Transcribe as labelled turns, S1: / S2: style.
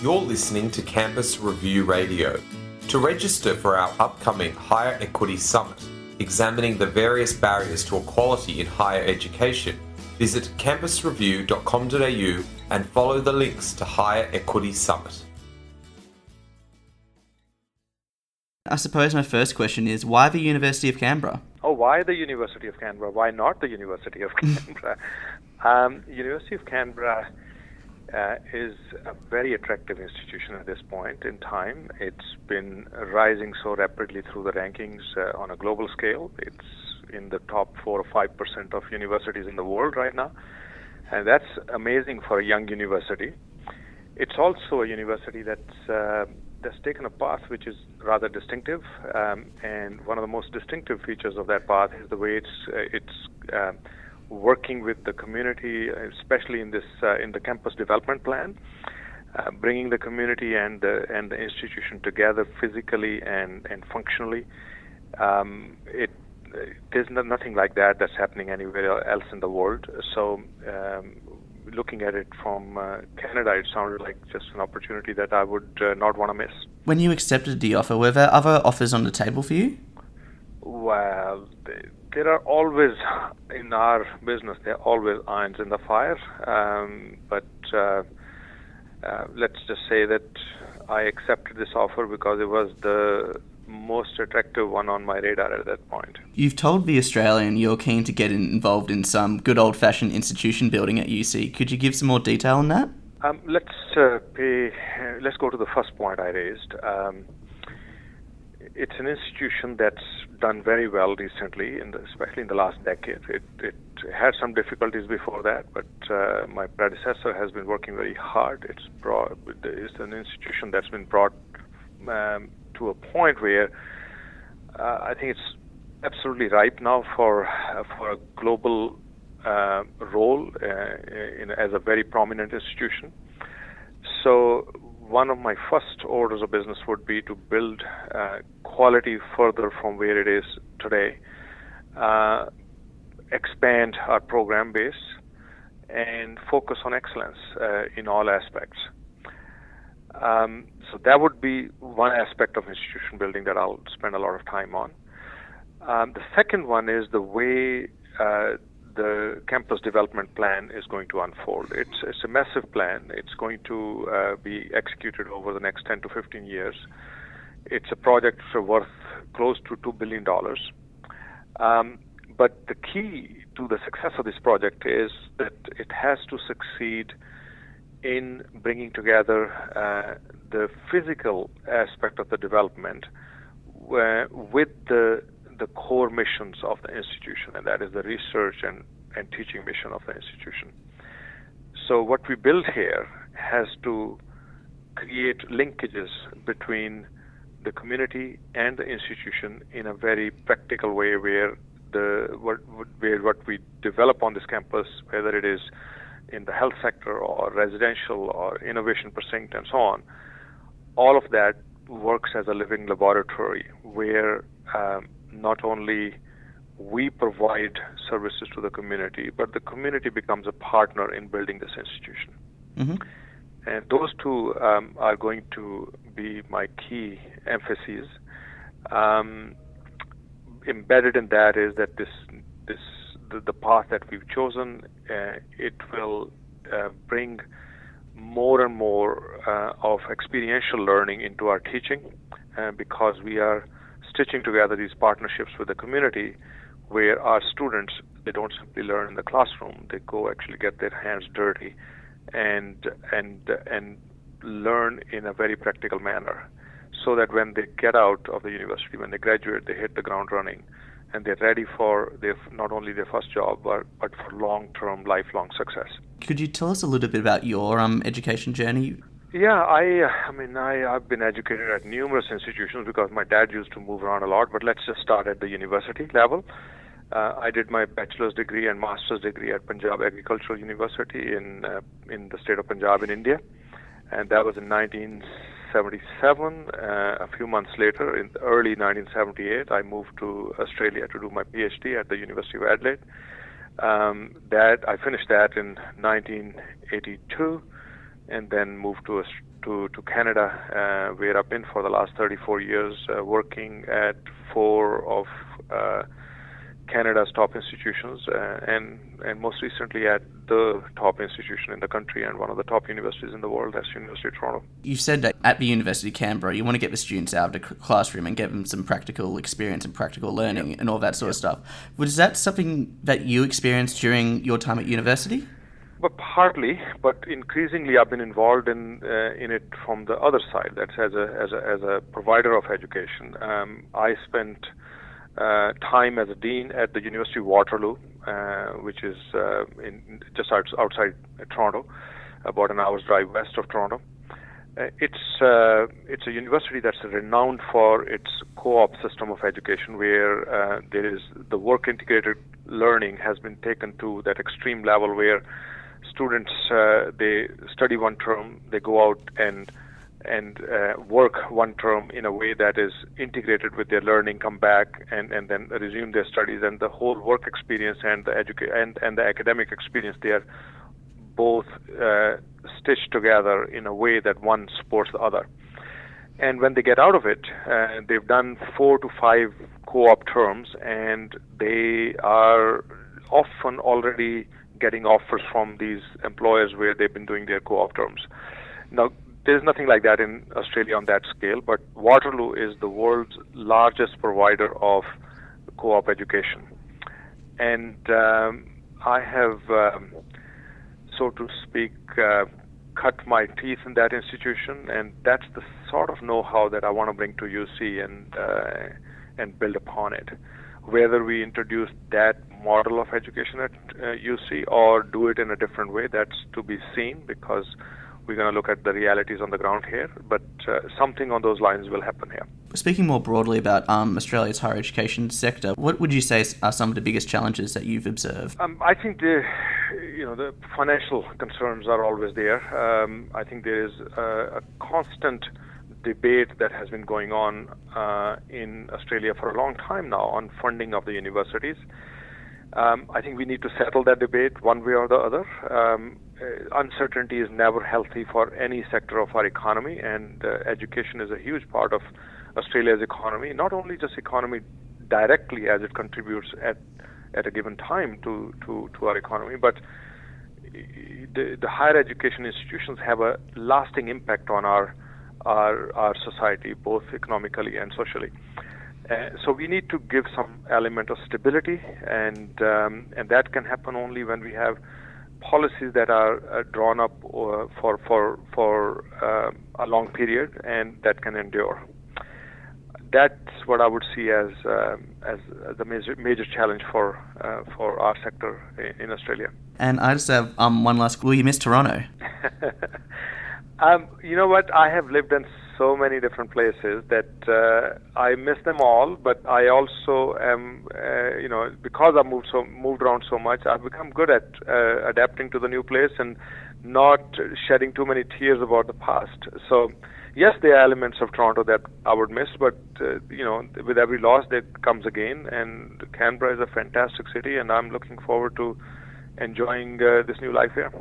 S1: You're listening to Campus Review Radio. To register for our upcoming Higher Equity Summit, examining the various barriers to equality in higher education, visit campusreview.com.au and follow the links to Higher Equity Summit.
S2: I suppose my first question is why the University of Canberra?
S3: Oh, why the University of Canberra? Why not the University of Canberra? um, University of Canberra uh, is a very attractive institution at this point in time. It's been rising so rapidly through the rankings uh, on a global scale. It's in the top four or five percent of universities in the world right now, and that's amazing for a young university. It's also a university that's uh, that's taken a path which is rather distinctive, um, and one of the most distinctive features of that path is the way it's uh, it's uh, working with the community, especially in this uh, in the campus development plan, uh, bringing the community and the and the institution together physically and and functionally. Um, it there's nothing like that that's happening anywhere else in the world. So um, looking at it from uh, Canada, it sounded like just an opportunity that I would uh, not want to miss.
S2: When you accepted the offer, were there other offers on the table for you?
S3: Well, there are always, in our business, there are always irons in the fire. Um, but uh, uh let's just say that I accepted this offer because it was the most attractive one on my radar at that point.
S2: You've told The Australian you're keen to get involved in some good old fashioned institution building at UC. Could you give some more detail on that?
S3: Um, let's uh, pay, let's go to the first point I raised. Um, it's an institution that's done very well recently, in the, especially in the last decade. It, it had some difficulties before that, but uh, my predecessor has been working very hard. It's brought, it's an institution that's been brought um, to a point where uh, I think it's absolutely ripe now for uh, for a global uh, role uh, in, as a very prominent institution. So one of my first orders of business would be to build uh, quality further from where it is today, uh, expand our program base, and focus on excellence in all aspects. Um, so that would be one aspect of institution building that I'll spend a lot of time on. Um, the second one is the way uh, the campus development plan is going to unfold. It's, it's a massive plan. It's going to uh, be executed over the next 10 to 15 years. It's a project worth close to $2 billion. Um, but the key to the success of this project is that it has to succeed in bringing together uh, the physical aspect of the development with the the core missions of the institution, and that is the research and, and teaching mission of the institution. So what we build here has to create linkages between the community and the institution in a very practical way where the what, where what we develop on this campus, whether it is in the health sector or residential or innovation precinct and so on, all of that works as a living laboratory where um, not only we provide services to the community, but the community becomes a partner in building this institution. Mm-hmm. And those two um, are going to be my key emphases. Um, embedded in that is that this this the, the path that we've chosen, uh, it will uh, bring more and more uh, of experiential learning into our teaching uh, because we are stitching together these partnerships with the community where our students they don't simply learn in the classroom. They go actually get their hands dirty and and and learn in a very practical manner so that when they get out of the university when they graduate they hit the ground running and they're ready for their not only their first job but, but for long-term lifelong success.
S2: Could you tell us a little bit about your um, education journey
S3: yeah i i mean i i've been educated at numerous institutions because my dad used to move around a lot but let's just start at the university level uh, I did my bachelor's degree and master's degree at Punjab Agricultural University in uh, in the state of Punjab in India, and that was in 1977. Uh, a few months later, in early 1978, I moved to Australia to do my PhD at the University of Adelaide. Um, that I finished that in 1982, and then moved to to to, to Canada, uh, where I've been for the last 34 years, uh, working at four of uh, Canada's top institutions, uh, and and most recently at the top institution in the country and one of the top universities in the world, that's University of Toronto.
S2: You said that at the University of Canberra, you want to get the students out of the classroom and give them some practical experience and practical learning yep. and all that sort yep. of stuff. Was that something that you experienced during your time at university?
S3: But partly, but increasingly, I've been involved in uh, in it from the other side. That's as a as a as a provider of education. Um, I spent uh, time as a dean at the University of Waterloo, uh, which is uh, in just out, outside Toronto, about an hour's drive west of Toronto. Uh, it's uh, it's a university that's renowned for its co-op system of education, where there is the work integrated learning has been taken to that extreme level where students they study one term, they go out and and uh, work one term in a way that is integrated with their learning, come back and, and then resume their studies, and the whole work experience and the educa- and, and the academic experience they are both uh, stitched together in a way that one supports the other. And when they get out of it, uh, they've done four to five co-op terms, and they are often already getting offers from these employers where they've been doing their co-op terms. Now, there's nothing like that in Australia on that scale, but Waterloo is the world's largest provider of co-op education, and um, I have, um, so to speak, uh, cut my teeth in that institution, and that's the sort of know-how that I want to bring to UC and uh, and build upon it. Whether we introduce that model of education at uh, UC or do it in a different way, that's to be seen because we're going to look at the realities on the ground here, but uh, something on those lines will happen here.
S2: Speaking more broadly about um, Australia's higher education sector, what would you say are some of the biggest challenges that you've observed?
S3: Um, I think the, you know, the financial concerns are always there. Um, I think there is a, a, constant debate that has been going on uh, in Australia for a long time now on funding of the universities. Um, I think we need to settle that debate one way or the other. Um, uh, uncertainty is never healthy for any sector of our economy, and uh, education is a huge part of Australia's economy. Not only just economy directly as it contributes at at a given time to to, to our economy, but the, the higher education institutions have a lasting impact on our our our society, both economically and socially. Uh, so we need to give some element of stability, and um, and that can happen only when we have policies that are uh, drawn up uh, for for for uh, a long period and that can endure. That's what I would see as um, as the major major challenge for uh, for our sector in, in, Australia.
S2: And I just have um, one last. Will you miss Toronto?
S3: um, you know what? I have lived in so many different places that uh, I miss them all. But I also am, uh, you know, because I've moved so moved around so much, I've become good at uh, adapting to the new place and not shedding too many tears about the past. So. Yes, there are elements of Toronto that I would miss, but uh, you know, with every loss, there comes a gain. And Canberra is a fantastic city, and I'm looking forward to enjoying uh, this new life here.